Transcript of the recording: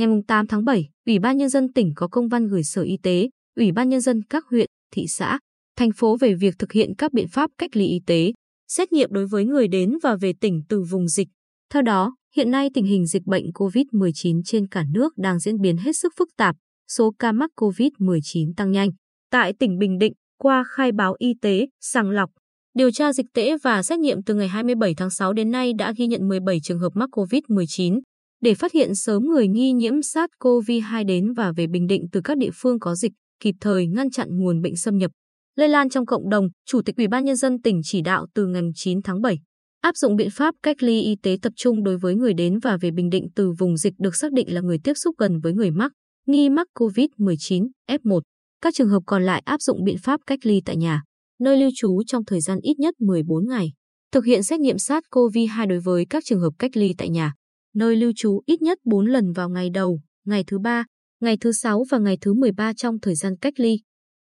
Ngày 8 tháng 7, Ủy ban Nhân dân tỉnh có công văn gửi Sở Y tế, Ủy ban Nhân dân các huyện, thị xã, thành phố về việc thực hiện các biện pháp cách ly y tế, xét nghiệm đối với người đến và về tỉnh từ vùng dịch. Theo đó, hiện nay tình hình dịch bệnh COVID-19 trên cả nước đang diễn biến hết sức phức tạp, số ca mắc COVID-19 tăng nhanh. Tại tỉnh Bình Định, qua khai báo y tế, sàng lọc, điều tra dịch tễ và xét nghiệm từ ngày 27 tháng 6 đến nay đã ghi nhận 17 trường hợp mắc COVID-19. Để phát hiện sớm người nghi nhiễm SARS-CoV-2 đến và về Bình Định từ các địa phương có dịch, kịp thời ngăn chặn nguồn bệnh xâm nhập. Lây lan trong cộng đồng, Chủ tịch Ủy ban Nhân dân tỉnh chỉ đạo từ ngày 9 tháng 7 áp dụng biện pháp cách ly y tế tập trung đối với người đến và về Bình Định từ vùng dịch được xác định là người tiếp xúc gần với người mắc, nghi mắc COVID-19, F1. Các trường hợp còn lại áp dụng biện pháp cách ly tại nhà, nơi lưu trú trong thời gian ít nhất 14 ngày. Thực hiện xét nghiệm SARS-CoV-2 đối với các trường hợp cách ly tại nhà, nơi lưu trú ít nhất 4 lần vào ngày đầu, ngày thứ ba, ngày thứ sáu và ngày thứ 13 trong thời gian cách ly.